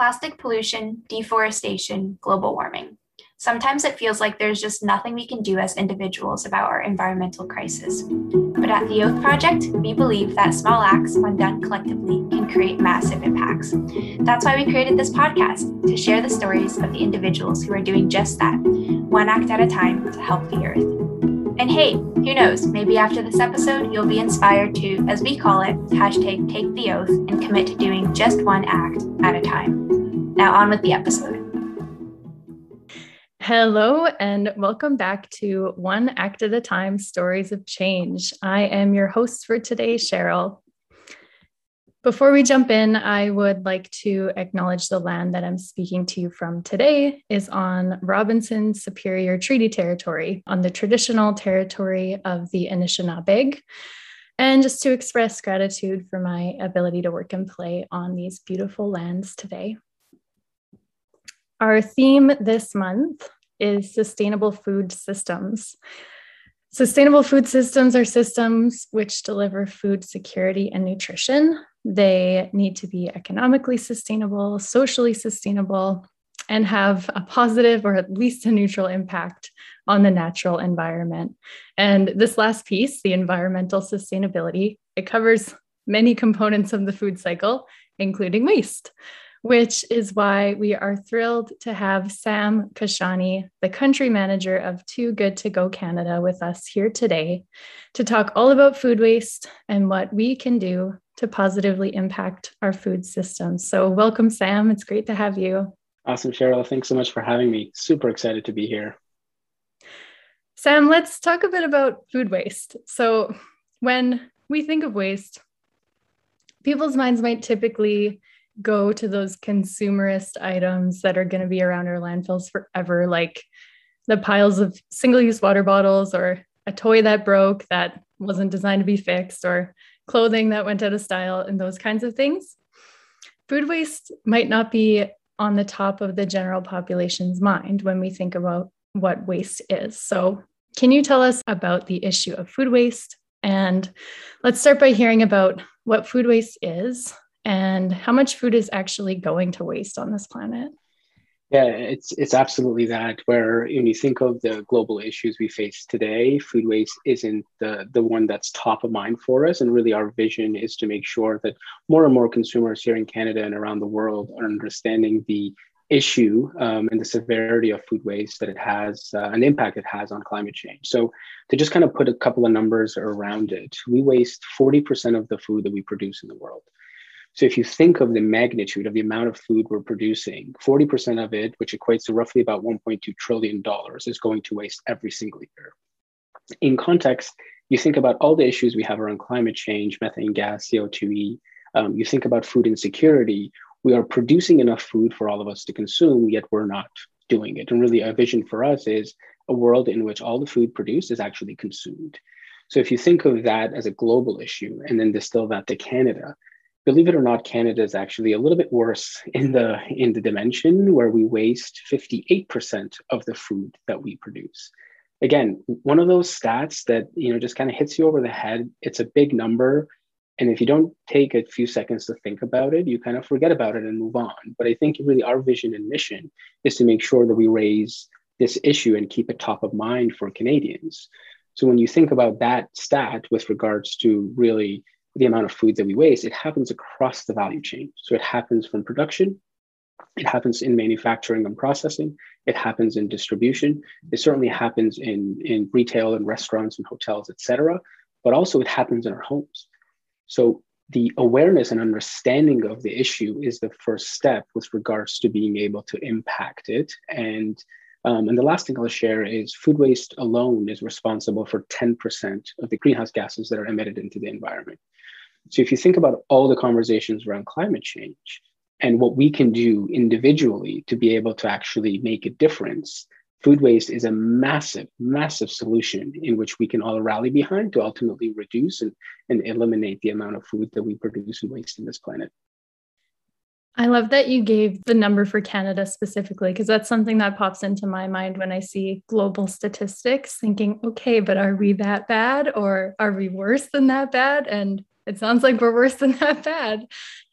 plastic pollution, deforestation, global warming. Sometimes it feels like there's just nothing we can do as individuals about our environmental crisis. But at the Oath Project, we believe that small acts, when done collectively, can create massive impacts. That's why we created this podcast to share the stories of the individuals who are doing just that, one act at a time to help the earth. And hey, who knows, maybe after this episode, you'll be inspired to, as we call it, hashtag take the oath and commit to doing just one act at a time. Now, on with the episode. Hello, and welcome back to One Act at a Time Stories of Change. I am your host for today, Cheryl. Before we jump in, I would like to acknowledge the land that I'm speaking to you from today is on Robinson Superior Treaty Territory, on the traditional territory of the Anishinaabeg. And just to express gratitude for my ability to work and play on these beautiful lands today. Our theme this month is sustainable food systems. Sustainable food systems are systems which deliver food security and nutrition. They need to be economically sustainable, socially sustainable, and have a positive or at least a neutral impact on the natural environment. And this last piece, the environmental sustainability, it covers many components of the food cycle, including waste which is why we are thrilled to have Sam Kashani, the country manager of Too Good to Go Canada, with us here today to talk all about food waste and what we can do to positively impact our food system. So, welcome, Sam. It's great to have you. Awesome, Cheryl. Thanks so much for having me. Super excited to be here. Sam, let's talk a bit about food waste. So, when we think of waste, people's minds might typically go to those consumerist items that are going to be around our landfills forever, like the piles of single use water bottles or a toy that broke that wasn't designed to be fixed or clothing that went out of style and those kinds of things. Food waste might not be on the top of the general population's mind when we think about what waste is. So, can you tell us about the issue of food waste? And let's start by hearing about what food waste is, and how much food is actually going to waste on this planet. Yeah, it's it's absolutely that. Where when you think of the global issues we face today, food waste isn't the the one that's top of mind for us. And really, our vision is to make sure that more and more consumers here in Canada and around the world are understanding the issue um, and the severity of food waste that it has, uh, an impact it has on climate change. So, to just kind of put a couple of numbers around it, we waste 40% of the food that we produce in the world. So if you think of the magnitude of the amount of food we're producing, 40% of it, which equates to roughly about $1.2 trillion, is going to waste every single year. In context, you think about all the issues we have around climate change, methane gas, CO2e, um, you think about food insecurity, we are producing enough food for all of us to consume, yet we're not doing it. And really, our vision for us is a world in which all the food produced is actually consumed. So if you think of that as a global issue and then distill that to Canada, believe it or not, Canada is actually a little bit worse in the in the dimension where we waste 58% of the food that we produce. Again, one of those stats that you know just kind of hits you over the head. It's a big number. And if you don't take a few seconds to think about it, you kind of forget about it and move on. But I think really our vision and mission is to make sure that we raise this issue and keep it top of mind for Canadians. So when you think about that stat with regards to really the amount of food that we waste, it happens across the value chain. So it happens from production, it happens in manufacturing and processing, it happens in distribution, it certainly happens in, in retail and restaurants and hotels, et cetera, but also it happens in our homes. So the awareness and understanding of the issue is the first step with regards to being able to impact it. And um, and the last thing I'll share is food waste alone is responsible for 10% of the greenhouse gases that are emitted into the environment. So if you think about all the conversations around climate change and what we can do individually to be able to actually make a difference, food waste is a massive, massive solution in which we can all rally behind to ultimately reduce and, and eliminate the amount of food that we produce and waste in this planet. I love that you gave the number for Canada specifically, because that's something that pops into my mind when I see global statistics, thinking, okay, but are we that bad or are we worse than that bad? And it sounds like we're worse than that bad.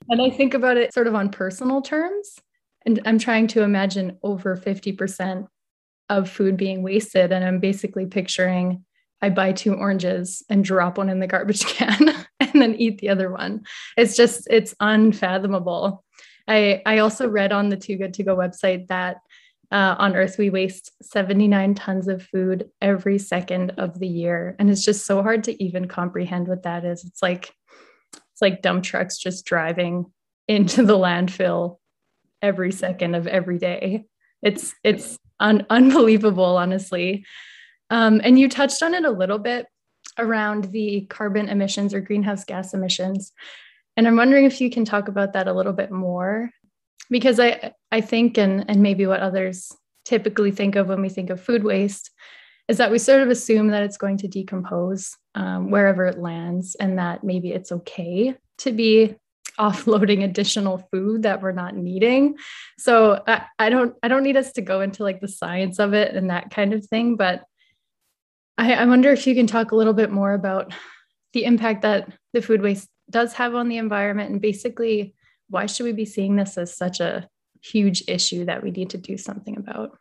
And I think about it sort of on personal terms. and I'm trying to imagine over 50% of food being wasted. And I'm basically picturing I buy two oranges and drop one in the garbage can and then eat the other one. It's just, it's unfathomable. I, I also read on the Too Good To Go website that uh, on Earth, we waste 79 tons of food every second of the year. And it's just so hard to even comprehend what that is. It's like, it's like dump trucks just driving into the landfill every second of every day. It's, it's un- unbelievable, honestly. Um, and you touched on it a little bit around the carbon emissions or greenhouse gas emissions. And I'm wondering if you can talk about that a little bit more because I I think and and maybe what others typically think of when we think of food waste is that we sort of assume that it's going to decompose um, wherever it lands and that maybe it's okay to be offloading additional food that we're not needing. So I, I don't i don't need us to go into like the science of it and that kind of thing but I, I wonder if you can talk a little bit more about the impact that the food waste does have on the environment and basically why should we be seeing this as such a huge issue that we need to do something about?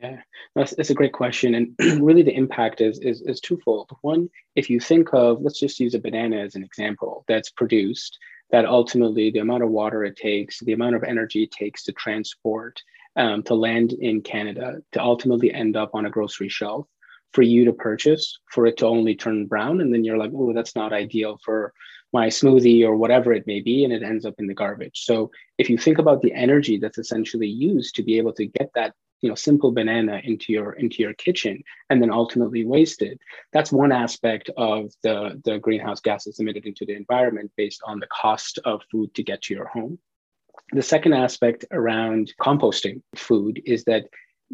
Yeah, that's, that's a great question. And really the impact is, is, is twofold. One, if you think of, let's just use a banana as an example that's produced, that ultimately the amount of water it takes, the amount of energy it takes to transport, um, to land in Canada, to ultimately end up on a grocery shelf for you to purchase, for it to only turn brown. And then you're like, oh, that's not ideal for my smoothie or whatever it may be, and it ends up in the garbage. So if you think about the energy that's essentially used to be able to get that you know simple banana into your into your kitchen and then ultimately wasted that's one aspect of the the greenhouse gases emitted into the environment based on the cost of food to get to your home the second aspect around composting food is that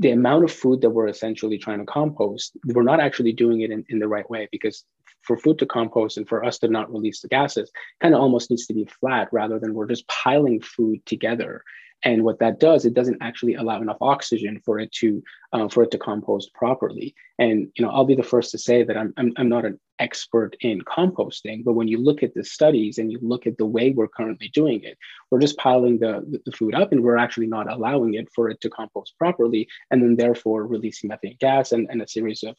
the amount of food that we're essentially trying to compost, we're not actually doing it in, in the right way because for food to compost and for us to not release the gases kind of almost needs to be flat rather than we're just piling food together and what that does it doesn't actually allow enough oxygen for it to uh, for it to compost properly and you know i'll be the first to say that I'm, I'm, I'm not an expert in composting but when you look at the studies and you look at the way we're currently doing it we're just piling the, the food up and we're actually not allowing it for it to compost properly and then therefore releasing methane gas and, and a series of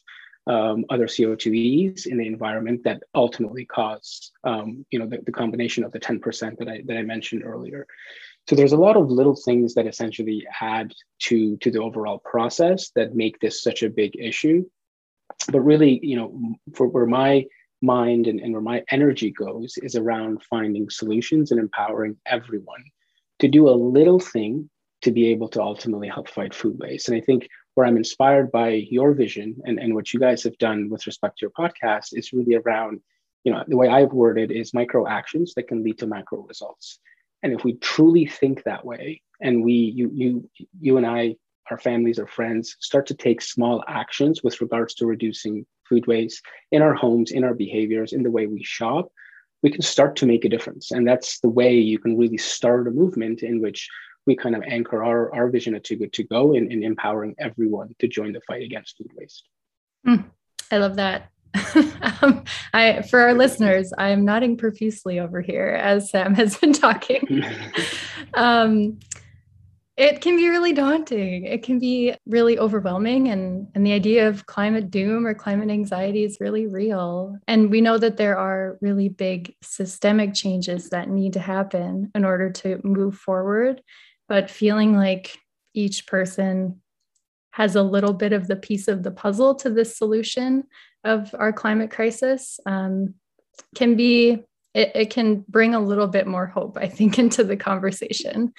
um, other CO2es in the environment that ultimately cause, um, you know, the, the, combination of the 10% that I, that I mentioned earlier. So there's a lot of little things that essentially add to, to the overall process that make this such a big issue. But really, you know, for where my mind and, and where my energy goes is around finding solutions and empowering everyone to do a little thing to be able to ultimately help fight food waste. And I think where I'm inspired by your vision and, and what you guys have done with respect to your podcast is really around, you know, the way I've worded is micro actions that can lead to macro results. And if we truly think that way, and we, you, you, you and I, our families, our friends, start to take small actions with regards to reducing food waste in our homes, in our behaviors, in the way we shop, we can start to make a difference. And that's the way you can really start a movement in which we kind of anchor our, our vision at Too Good To Go in, in empowering everyone to join the fight against food waste. Mm, I love that. um, I, for our listeners, I am nodding profusely over here as Sam has been talking. um, it can be really daunting. It can be really overwhelming. And, and the idea of climate doom or climate anxiety is really real. And we know that there are really big systemic changes that need to happen in order to move forward but feeling like each person has a little bit of the piece of the puzzle to this solution of our climate crisis um, can be it, it can bring a little bit more hope i think into the conversation.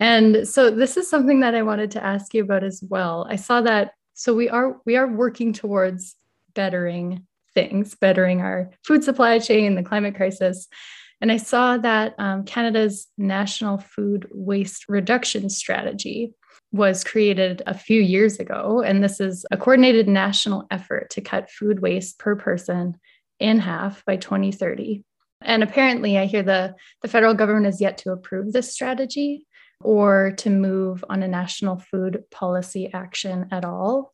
And so this is something that i wanted to ask you about as well. I saw that so we are we are working towards bettering things bettering our food supply chain the climate crisis. And I saw that um, Canada's National Food Waste Reduction Strategy was created a few years ago. And this is a coordinated national effort to cut food waste per person in half by 2030. And apparently, I hear the, the federal government has yet to approve this strategy or to move on a national food policy action at all.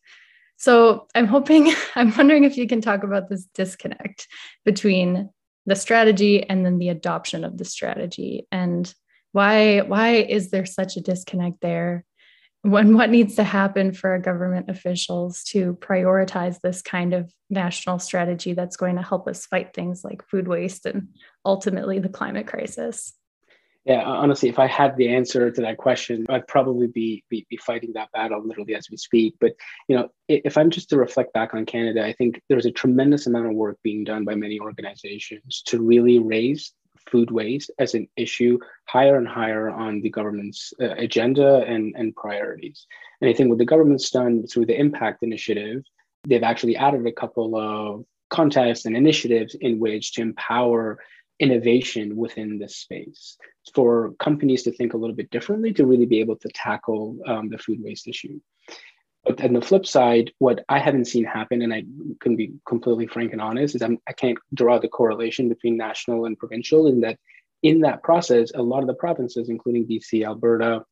So I'm hoping, I'm wondering if you can talk about this disconnect between the strategy and then the adoption of the strategy and Why why is there such a disconnect there? When what needs to happen for government officials to prioritize this kind of national strategy that's going to help us fight things like food waste and ultimately the climate crisis? Yeah, honestly, if I had the answer to that question, I'd probably be, be, be fighting that battle literally as we speak. But you know, if I'm just to reflect back on Canada, I think there's a tremendous amount of work being done by many organizations to really raise food waste as an issue higher and higher on the government's uh, agenda and, and priorities. And I think what the government's done through the Impact Initiative, they've actually added a couple of contests and initiatives in which to empower innovation within this space for companies to think a little bit differently to really be able to tackle um, the food waste issue. But on the flip side, what I haven't seen happen, and I can be completely frank and honest, is I'm, I can't draw the correlation between national and provincial in that in that process, a lot of the provinces, including BC, Alberta,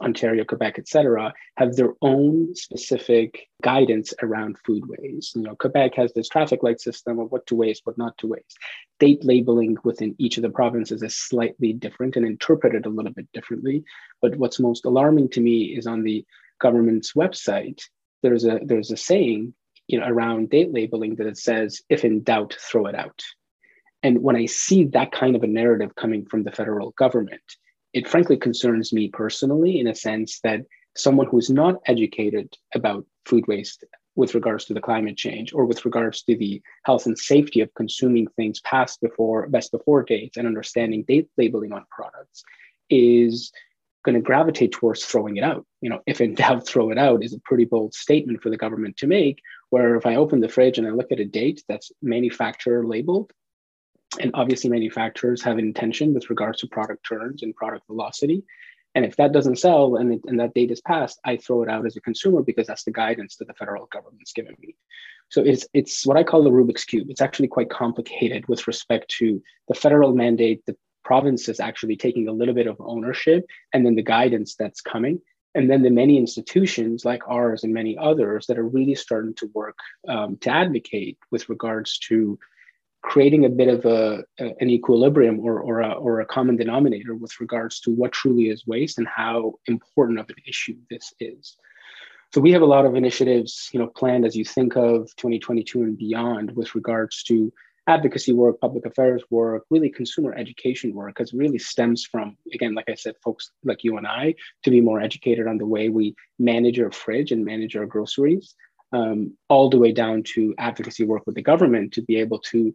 Ontario, Quebec, et cetera, have their own specific guidance around food waste. You know, Quebec has this traffic light system of what to waste, what not to waste. Date labeling within each of the provinces is slightly different and interpreted a little bit differently. But what's most alarming to me is on the government's website, there's a there's a saying you know around date labeling that it says, if in doubt, throw it out. And when I see that kind of a narrative coming from the federal government, it frankly concerns me personally in a sense that someone who's not educated about food waste with regards to the climate change or with regards to the health and safety of consuming things past before best before dates and understanding date labeling on products is going to gravitate towards throwing it out. You know, if in doubt, throw it out is a pretty bold statement for the government to make. Where if I open the fridge and I look at a date that's manufacturer labeled, and obviously, manufacturers have intention with regards to product turns and product velocity. And if that doesn't sell and, it, and that date is passed, I throw it out as a consumer because that's the guidance that the federal government's given me. So it's it's what I call the Rubik's cube. It's actually quite complicated with respect to the federal mandate, the provinces actually taking a little bit of ownership, and then the guidance that's coming, and then the many institutions like ours and many others that are really starting to work um, to advocate with regards to creating a bit of a, a, an equilibrium or, or, a, or a common denominator with regards to what truly is waste and how important of an issue this is. So we have a lot of initiatives, you know, planned as you think of 2022 and beyond with regards to advocacy work, public affairs work, really consumer education work, because really stems from, again, like I said, folks like you and I, to be more educated on the way we manage our fridge and manage our groceries um, all the way down to advocacy work with the government to be able to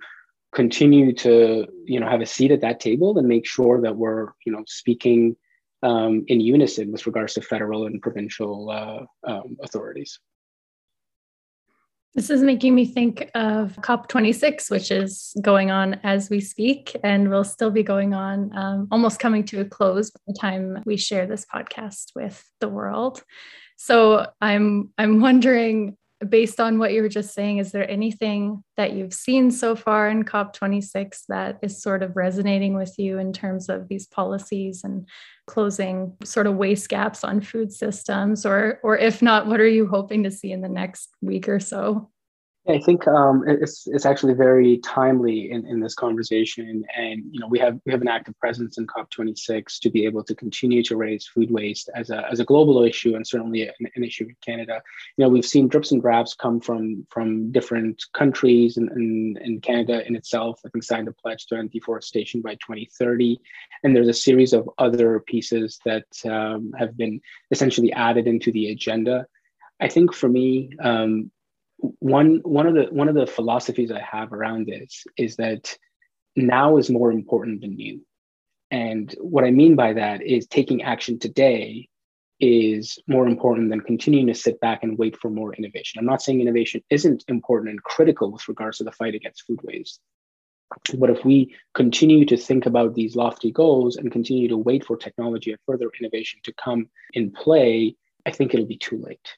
continue to you know have a seat at that table and make sure that we're you know speaking um, in unison with regards to federal and provincial uh, um, authorities. This is making me think of COP26, which is going on as we speak and will still be going on, um, almost coming to a close by the time we share this podcast with the world. So I'm I'm wondering based on what you were just saying, is there anything that you've seen so far in COP26 that is sort of resonating with you in terms of these policies and closing sort of waste gaps on food systems? Or, or if not, what are you hoping to see in the next week or so? I think um, it's it's actually very timely in, in this conversation, and you know we have we have an active presence in COP26 to be able to continue to raise food waste as a as a global issue and certainly an, an issue in Canada. You know we've seen drips and drabs come from from different countries, and, and, Canada in itself I think signed a pledge to end deforestation by 2030, and there's a series of other pieces that um, have been essentially added into the agenda. I think for me, um, one one of the one of the philosophies I have around this is that now is more important than new. And what I mean by that is taking action today is more important than continuing to sit back and wait for more innovation. I'm not saying innovation isn't important and critical with regards to the fight against food waste. But if we continue to think about these lofty goals and continue to wait for technology and further innovation to come in play, I think it'll be too late.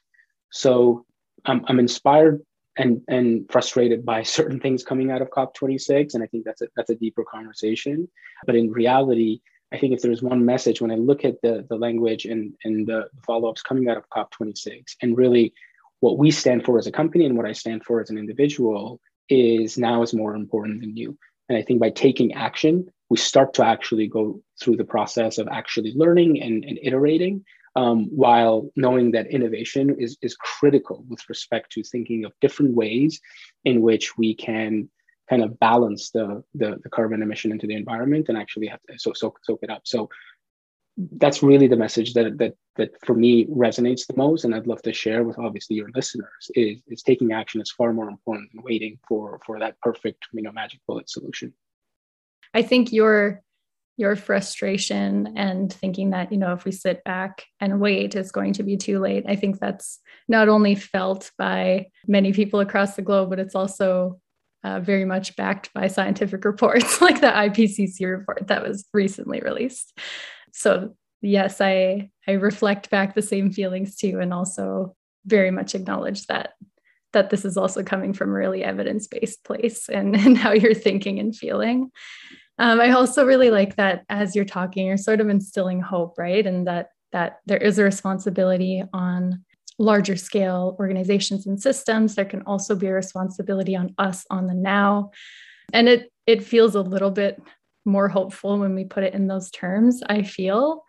So I'm, I'm inspired and and frustrated by certain things coming out of COP26, and I think that's a that's a deeper conversation. But in reality, I think if there's one message when I look at the the language and and the follow-ups coming out of COP26, and really what we stand for as a company and what I stand for as an individual is now is more important than you. And I think by taking action we start to actually go through the process of actually learning and, and iterating um, while knowing that innovation is, is critical with respect to thinking of different ways in which we can kind of balance the, the, the carbon emission into the environment and actually have to so, soak, soak it up. So that's really the message that, that, that for me resonates the most. And I'd love to share with obviously your listeners is, is taking action is far more important than waiting for, for that perfect, you know, magic bullet solution. I think your your frustration and thinking that you know if we sit back and wait it's going to be too late. I think that's not only felt by many people across the globe but it's also uh, very much backed by scientific reports like the ipcc report that was recently released. So yes i i reflect back the same feelings too and also very much acknowledge that that this is also coming from a really evidence-based place and, and how you're thinking and feeling um, I also really like that as you're talking, you're sort of instilling hope, right? And that that there is a responsibility on larger scale organizations and systems. There can also be a responsibility on us on the now. And it it feels a little bit more hopeful when we put it in those terms, I feel.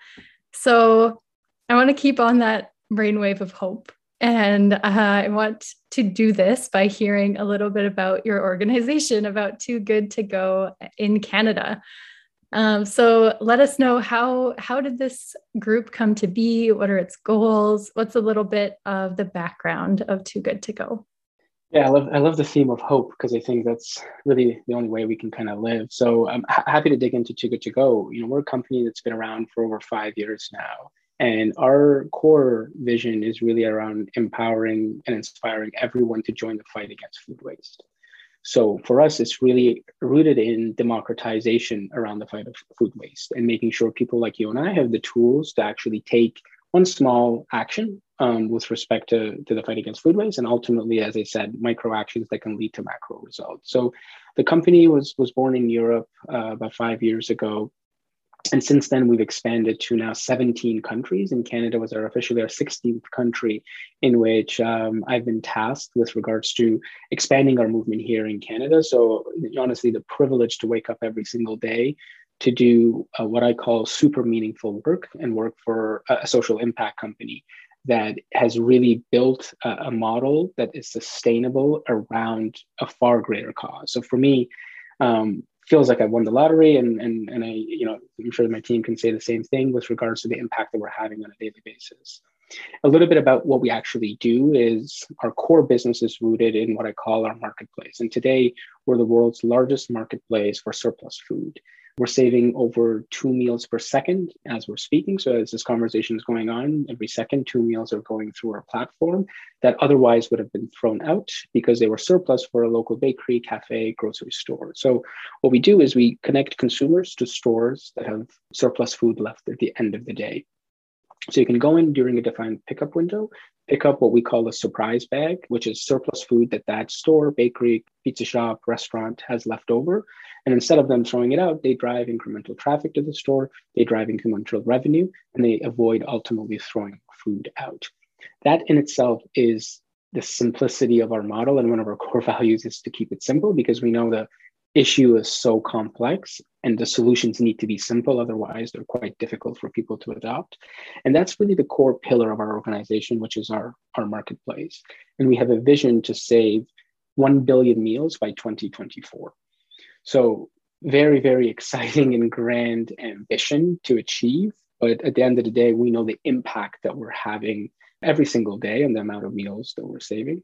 So I want to keep on that brainwave of hope and uh, I want to do this by hearing a little bit about your organization, about Too Good to Go in Canada. Um, so let us know how how did this group come to be? What are its goals? What's a little bit of the background of Too Good to Go? Yeah, I love I love the theme of hope because I think that's really the only way we can kind of live. So I'm ha- happy to dig into Too Good to Go. You know, we're a company that's been around for over five years now, and our core vision is really around empowering and inspiring everyone to join the fight against food waste. So for us, it's really rooted in democratization around the fight of food waste and making sure people like you and I have the tools to actually take one small action um, with respect to, to the fight against food waste and ultimately, as I said, micro actions that can lead to macro results. So the company was, was born in Europe uh, about five years ago and since then we've expanded to now 17 countries. And canada was our officially our 16th country in which um, i've been tasked with regards to expanding our movement here in canada. So honestly the privilege to wake up every single day to do uh, what i call super meaningful work and work for a social impact company that has really built a, a model that is sustainable around a far greater cause. So for me um, feels like I won the lottery, and and and I, you know, I'm sure my team can say the same thing with regards to the impact that we're having on a daily basis. A little bit about what we actually do is our core business is rooted in what I call our marketplace, and today we're the world's largest marketplace for surplus food. We're saving over two meals per second as we're speaking. So, as this conversation is going on, every second, two meals are going through our platform that otherwise would have been thrown out because they were surplus for a local bakery, cafe, grocery store. So, what we do is we connect consumers to stores that have surplus food left at the end of the day. So, you can go in during a defined pickup window, pick up what we call a surprise bag, which is surplus food that that store, bakery, pizza shop, restaurant has left over. And instead of them throwing it out, they drive incremental traffic to the store, they drive incremental revenue, and they avoid ultimately throwing food out. That in itself is the simplicity of our model. And one of our core values is to keep it simple because we know the issue is so complex and the solutions need to be simple. Otherwise, they're quite difficult for people to adopt. And that's really the core pillar of our organization, which is our, our marketplace. And we have a vision to save 1 billion meals by 2024. So very, very exciting and grand ambition to achieve. But at the end of the day, we know the impact that we're having every single day and the amount of meals that we're saving.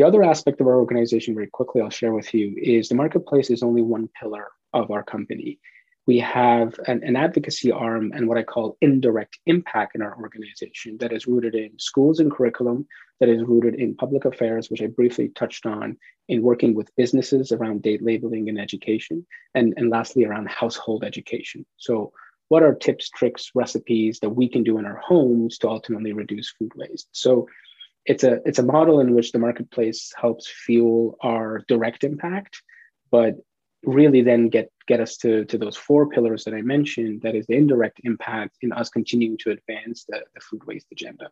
The other aspect of our organization, very quickly, I'll share with you, is the marketplace is only one pillar of our company we have an, an, advocacy arm and what I call indirect impact in our organization that is rooted in schools and curriculum, that is rooted in public affairs, which I briefly touched on, in working with businesses around date labeling and education, and, and lastly, around household education. So, what are tips, tricks, recipes that we can do in our homes to ultimately reduce food waste? So, it's a it's a model in which the marketplace helps fuel our direct impact, but really then get get us to, to those four pillars that I mentioned, that is the indirect impact in us continuing to advance the, the food waste agenda.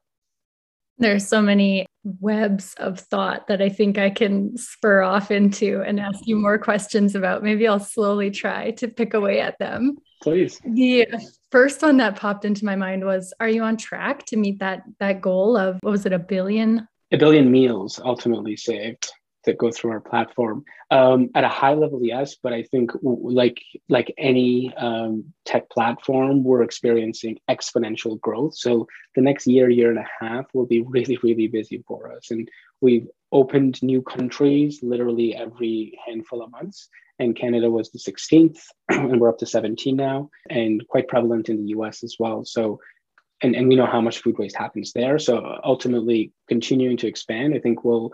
There's so many webs of thought that I think I can spur off into and ask you more questions about. Maybe I'll slowly try to pick away at them. Please. The first one that popped into my mind was Are you on track to meet that that goal of what was it, a billion? A billion meals ultimately saved that go through our platform. Um, at a high level, yes, but I think like like any um, tech platform, we're experiencing exponential growth. So the next year, year and a half will be really, really busy for us. And we've opened new countries literally every handful of months. And Canada was the 16th, and we're up to 17 now, and quite prevalent in the US as well. So and, and we know how much food waste happens there. So ultimately, continuing to expand, I think will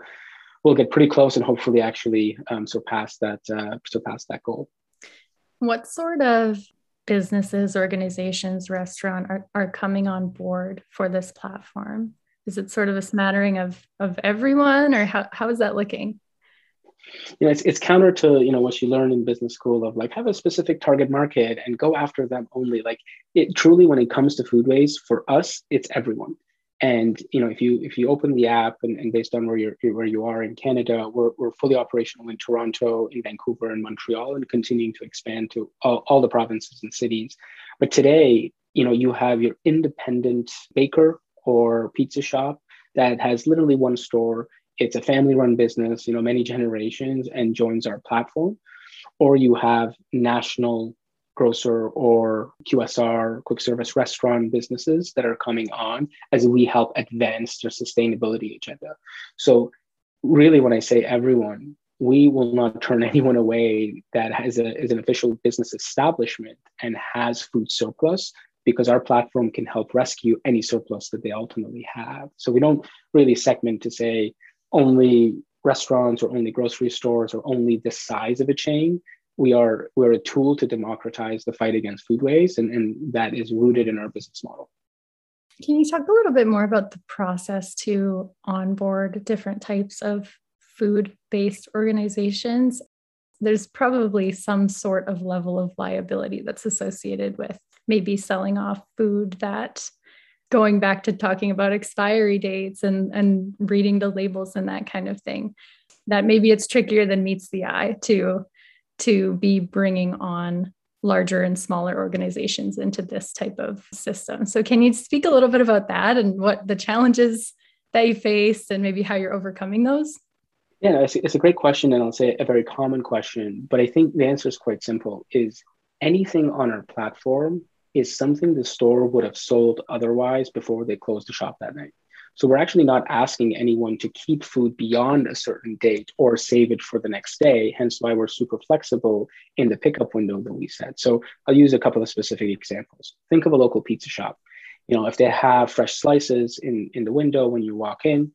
we'll get pretty close and hopefully actually um, surpass that uh, surpass that goal. What sort of businesses, organizations, restaurant are, are coming on board for this platform? Is it sort of a smattering of of everyone, or how, how is that looking? you know, it's, it's counter to, you know, what you learn in business school of like have a specific target market and go after them only. Like it truly, when it comes to food waste, for us, it's everyone. And you know, if you if you open the app and, and based on where you're where you are in Canada, we're, we're fully operational in Toronto, in Vancouver, and Montreal, and continuing to expand to all, all the provinces and cities. But today, you know, you have your independent baker or pizza shop that has literally one store. It's a family-run business, you know, many generations, and joins our platform. Or you have national grocer or QSR, quick service restaurant businesses that are coming on as we help advance their sustainability agenda. So, really, when I say everyone, we will not turn anyone away that has a, is an official business establishment and has food surplus because our platform can help rescue any surplus that they ultimately have. So we don't really segment to say only restaurants or only grocery stores or only this size of a chain we are we're a tool to democratize the fight against food waste and, and that is rooted in our business model. Can you talk a little bit more about the process to onboard different types of food based organizations? There's probably some sort of level of liability that's associated with maybe selling off food that going back to talking about expiry dates and and reading the labels and that kind of thing that maybe it's trickier than meets the eye to to be bringing on larger and smaller organizations into this type of system. So, can you speak a little bit about that and what the challenges that you faced and maybe how you're overcoming those? Yeah, it's, it's a great question, and I'll say a very common question. But I think the answer is quite simple: is anything on our platform is something the store would have sold otherwise before they closed the shop that night. So we're actually not asking anyone to keep food beyond a certain date or save it for the next day, hence why we're super flexible in the pickup window that we set. So I'll use a couple of specific examples. Think of a local pizza shop. You know, if they have fresh slices in, in the window when you walk in,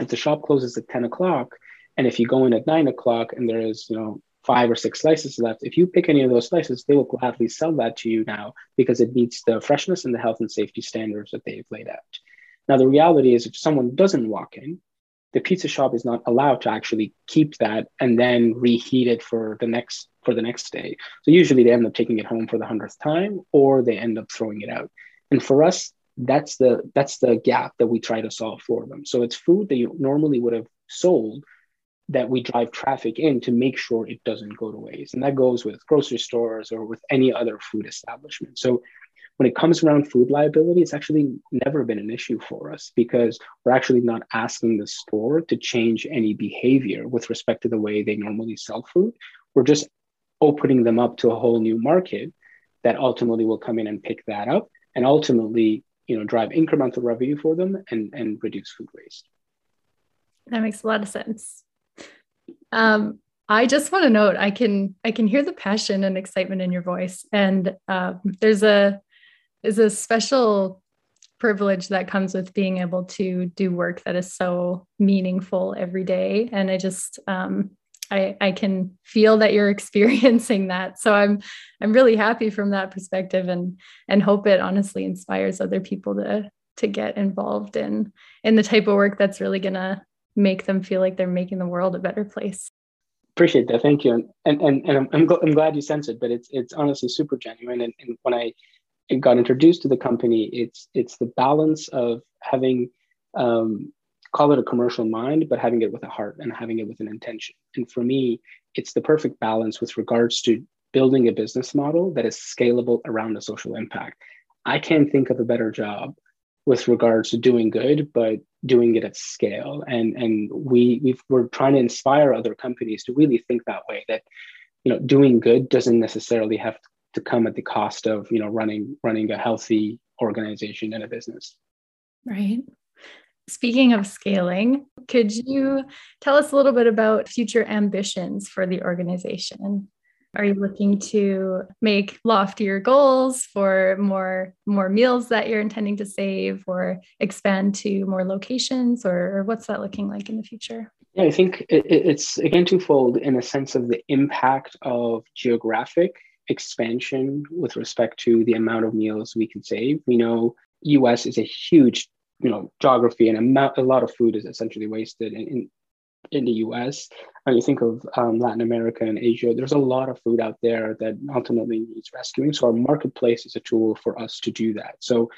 if the shop closes at 10 o'clock, and if you go in at nine o'clock and there is, you know, five or six slices left, if you pick any of those slices, they will gladly sell that to you now because it meets the freshness and the health and safety standards that they've laid out. Now, the reality is, if someone doesn't walk in, the pizza shop is not allowed to actually keep that and then reheat it for the next for the next day. So usually they end up taking it home for the hundredth time, or they end up throwing it out. And for us, that's the that's the gap that we try to solve for them. So it's food that you normally would have sold that we drive traffic in to make sure it doesn't go to waste. And that goes with grocery stores or with any other food establishment. So when it comes around food liability, it's actually never been an issue for us because we're actually not asking the store to change any behavior with respect to the way they normally sell food. We're just opening them up to a whole new market that ultimately will come in and pick that up and ultimately you know drive incremental revenue for them and and reduce food waste. That makes a lot of sense. Um, i just want to note i can i can hear the passion and excitement in your voice. And um, there's a is a special privilege that comes with being able to do work that is so meaningful every day. And i just um, I, I can feel that you're experiencing that. So i'm i'm really happy from that perspective and and hope it honestly inspires other people to to get involved in in the type of work that's really going to make them feel like they're making the world a better place. Appreciate that. Thank you. And and and, and I'm, I'm, gl- I'm glad you sense it but it's it's honestly super genuine. And, and when i got introduced to the company, it's it's the balance of having um, call it a commercial mind, but having it with a heart and having it with an intention. And for me, it's the perfect balance with regards to building a business model that is scalable around a social impact. I can't think of a better job with regards to doing good, but doing it at scale. And and we we are trying to inspire other companies to really think that way. That you know, doing good doesn't necessarily have to come at the cost of you know running running a healthy organization and a business. Right. Speaking of scaling, could you tell us a little bit about future ambitions for the organization? Are you looking to make loftier goals for more more meals that you're intending to save or expand to more locations or what's that looking like in the future? Yeah, I think it, it's again twofold in a sense of the impact of geographic expansion with respect to the amount of meals we can save. We know US is a huge, you know, geography and amount, a lot of food is essentially wasted in, in, in the US. When you think of um, Latin America and Asia, there's a lot of food out there that ultimately needs rescuing. So our marketplace is a tool for us to do that. So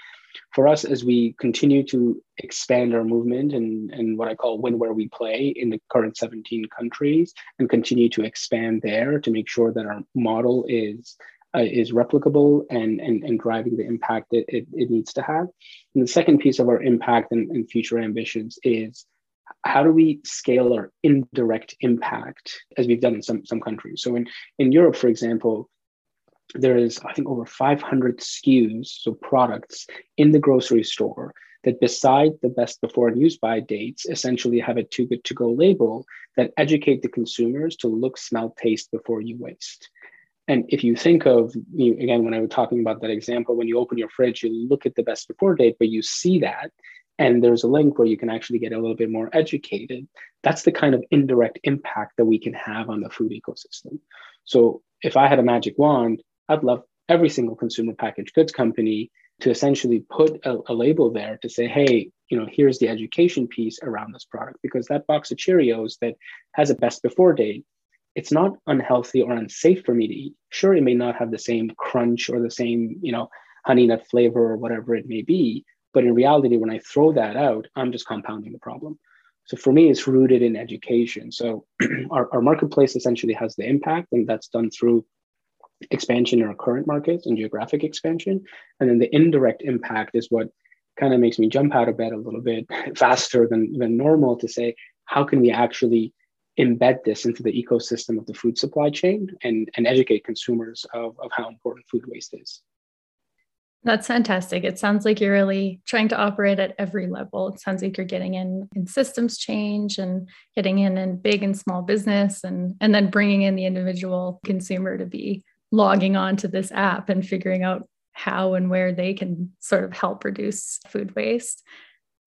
for us, as we continue to expand our movement and, and what I call win where we play in the current 17 countries and continue to expand there to make sure that our model is uh, is replicable and, and, and driving the impact that it, it needs to have. And the second piece of our impact and, and future ambitions is how do we scale our indirect impact as we've done in some, some countries? So in, in Europe, for example, there is, I think, over 500 SKUs, so products in the grocery store that beside the best before and use by dates essentially have a too good to go label that educate the consumers to look, smell, taste before you waste. And if you think of, you, again, when I was talking about that example, when you open your fridge, you look at the best before date, but you see that, and there's a link where you can actually get a little bit more educated. That's the kind of indirect impact that we can have on the food ecosystem. So if I had a magic wand, I'd love every single consumer packaged goods company to essentially put a, a, label there to say, hey, you know, here's the education piece around this product because that box of Cheerios that has a best before date, it's not unhealthy or unsafe for me to eat. Sure, it may not have the same crunch or the same, you know, honey nut flavor or whatever it may be, but in reality, when I throw that out, I'm just compounding the problem. So for me, it's rooted in education. So our, our marketplace essentially has the impact, and that's done through expansion in our current markets and geographic expansion. And then the indirect impact is what kind of makes me jump out of bed a little bit faster than, than normal to say, how can we actually embed this into the ecosystem of the food supply chain and, and educate consumers of, of how important food waste is? That's fantastic. It sounds like you're really trying to operate at every level. It sounds like you're getting in in systems change and getting in in big and small business and and then bringing in the individual consumer to be logging on to this app and figuring out how and where they can sort of help reduce food waste.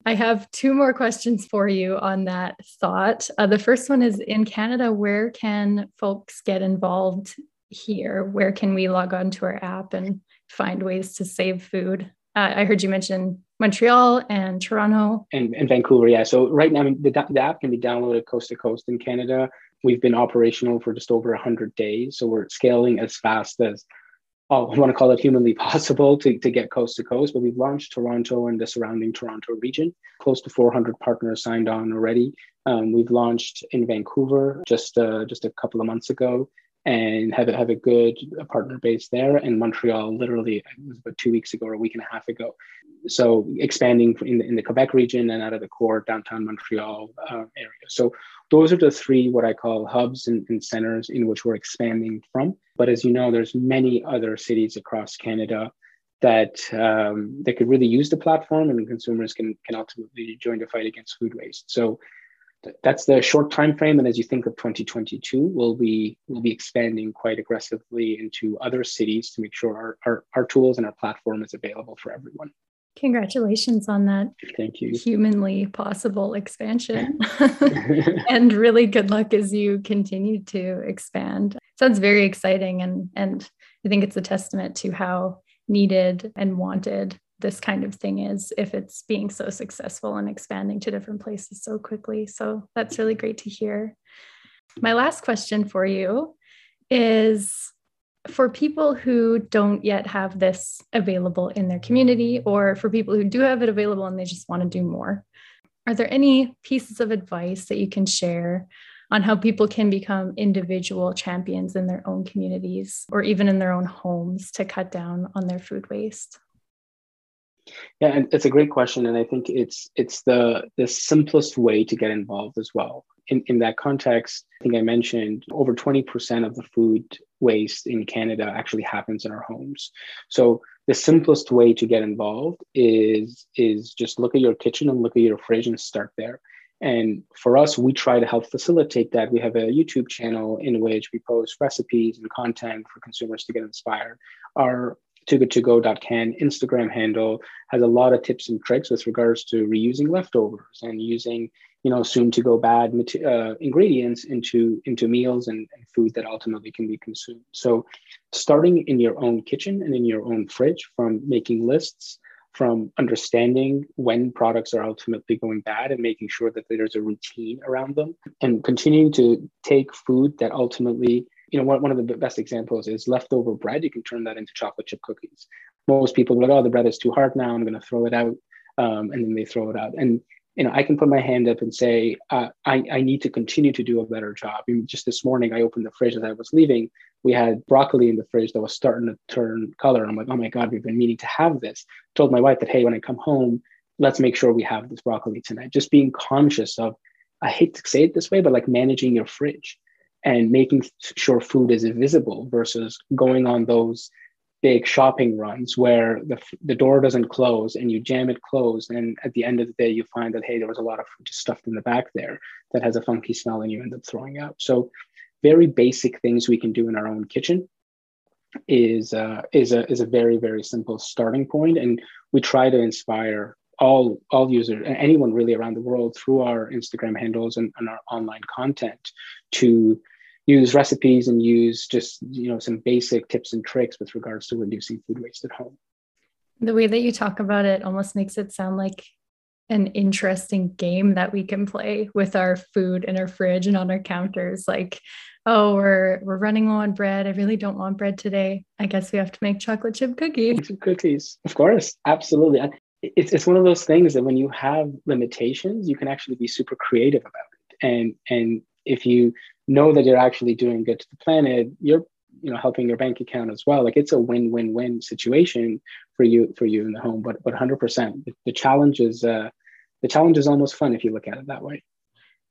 I have two more questions for you on that thought. Uh, the first one is in Canada, where can folks get involved here? Where can we log on to our app and find ways to save food? Uh, I heard you mention Montreal and Toronto. And, and Vancouver, yeah. So right now, the, the app can be downloaded coast to coast in Canada. We've been operational for just over 100 days. So we're scaling as fast as oh, I want to call it humanly possible to, to get coast to coast. But we've launched Toronto and the surrounding Toronto region. Close to 400 partners signed on already. Um, we've launched in Vancouver just uh, just a couple of months ago and have, have a good partner base there. And Montreal, literally, it was about two weeks ago or a week and a half ago. So expanding in the, in the Quebec region and out of the core downtown Montreal uh, area. So those are the three what I call hubs and, and, centers in which we're expanding from. But as you know, there's many other cities across Canada that um, that could really use the platform, and consumers can can ultimately join the fight against food waste. So that's the short time frame and as you think of 2022 we'll be we'll be expanding quite aggressively into other cities to make sure our, our, our tools and our platform is available for everyone. Congratulations on that thank you. humanly possible expansion. And really good luck as you continue to expand. Sounds very exciting and and i think it's a testament to how needed and wanted this kind of thing is if it's being so successful and expanding to different places so quickly. So that's really great to hear. My last question for you is for people who don't yet have this available in their community, or for people who do have it available and they just want to do more, are there any pieces of advice that you can share on how people can become individual champions in their own communities or even in their own homes to cut down on their food waste? Yeah, and it's a great question, and I think it's it's the the simplest way to get involved as well. In in that context, I think I mentioned over twenty percent of the food waste in Canada actually happens in our homes. So the simplest way to get involved is is just look at your kitchen and look at your fridge and start there. And for us, we try to help facilitate that. We have a YouTube channel in which we post recipes and content for consumers to get inspired. Our toogoodtogo.can Instagram handle has a lot of tips and tricks with regards to reusing leftovers and using, you know, soon to go bad uh, ingredients into into meals and, and food that ultimately can be consumed. So, starting in your own kitchen and in your own fridge, from making lists from understanding when products are ultimately going bad and making sure that there's a routine around them and continuing to take food that ultimately you know one, one of the best examples is leftover bread you can turn that into chocolate chip cookies most people are like oh the bread is too hard now i'm going to throw it out um, and then they throw it out and you know, I can put my hand up and say, uh, I, I need to continue to do a better job. Just this morning, I opened the fridge as I was leaving. We had broccoli in the fridge that was starting to turn color. I'm like, oh my God, we've been meaning to have this. Told my wife that, hey, when I come home, let's make sure we have this broccoli tonight. Just being conscious of, I hate to say it this way, but like managing your fridge and making sure food is visible versus going on those big shopping runs where the, the door doesn't close and you jam it closed. And at the end of the day you find that hey there was a lot of food just stuffed in the back there that has a funky smell and you end up throwing out. So very basic things we can do in our own kitchen is uh, is a is a very very simple starting point. And we try to inspire all all users and anyone really around the world through our instagram handles and, and our online content to use recipes and use just you know some basic tips and tricks with regards to reducing food waste at home. The way that you talk about it almost makes it sound like an interesting game that we can play with our food in our fridge and on our counters. Like oh we're we're running low on bread. I really don't want bread today. I guess we have to make chocolate chip cookies. Cookies. Of course. Absolutely. It's, it's one of those things that when you have limitations you can actually be super creative about it. And and if you know that you're actually doing good to the planet, you're you know helping your bank account as well. Like it's a win-win-win situation for you for you in the home. But but 100%, the challenge is uh, the challenge is almost fun if you look at it that way.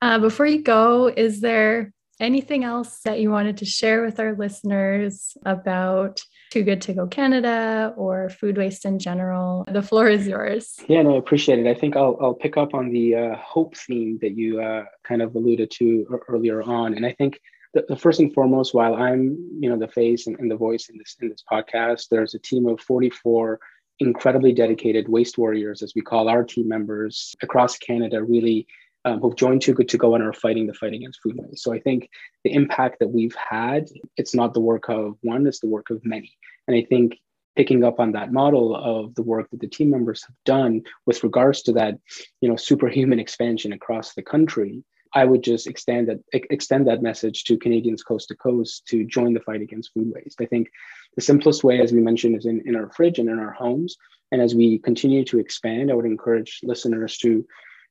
Uh, before you go, is there anything else that you wanted to share with our listeners about Too Good to Go Canada or food waste in general? The floor is yours. Yeah, no, I appreciate it. I think I'll, I'll pick up on the uh, hope theme that you uh, kind of alluded to earlier on. And I think the, the, first and foremost, while I'm, you know, the face and, and the voice in this in this podcast, there's a team of 44 incredibly dedicated waste warriors, as we call our team members across Canada, really um, who've joined Too Good to Go and are fighting the fight against food waste. So I think the impact that we've had, it's not the work of one, it's the work of many. And I think picking up on that model of the work that the team members have done with regards to that, you know, superhuman expansion across the country, I would just extend that extend that message to Canadians coast to coast to join the fight against food waste. I think the simplest way, as we mentioned, is in, in our fridge and in our homes. And as we continue to expand, I would encourage listeners to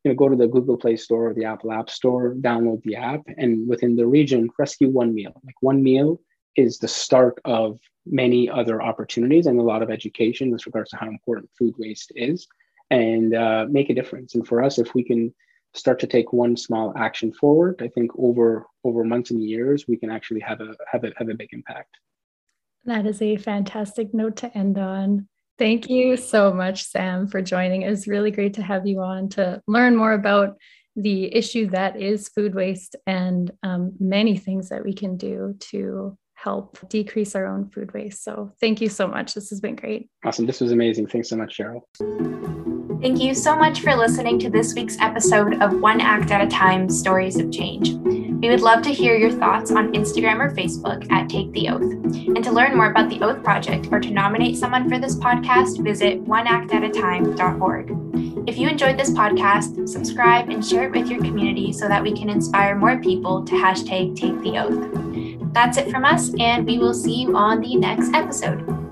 you know, go to the Google Play Store or the Apple App Store, download the app, and within the region, rescue one meal. Like one meal is the start of many other opportunities and a lot of education with regards to how important food waste is, and uh, make a difference. And for us, if we can start to take one small action forward, I think over over months and years, we can actually have a have a have a big impact. That is a fantastic note to end on. Thank you so much, Sam, for joining. It was really great to have you on to learn more about the issue that is food waste and um, many things that we can do to help decrease our own food waste. So, thank you so much. This has been great. Awesome. This was amazing. Thanks so much, Cheryl. Thank you so much for listening to this week's episode of One Act at a Time Stories of Change. We would love to hear your thoughts on Instagram or Facebook at Take the Oath. And to learn more about the Oath Project or to nominate someone for this podcast, visit oneactatatime.org. If you enjoyed this podcast, subscribe and share it with your community so that we can inspire more people to hashtag Take the Oath. That's it from us, and we will see you on the next episode.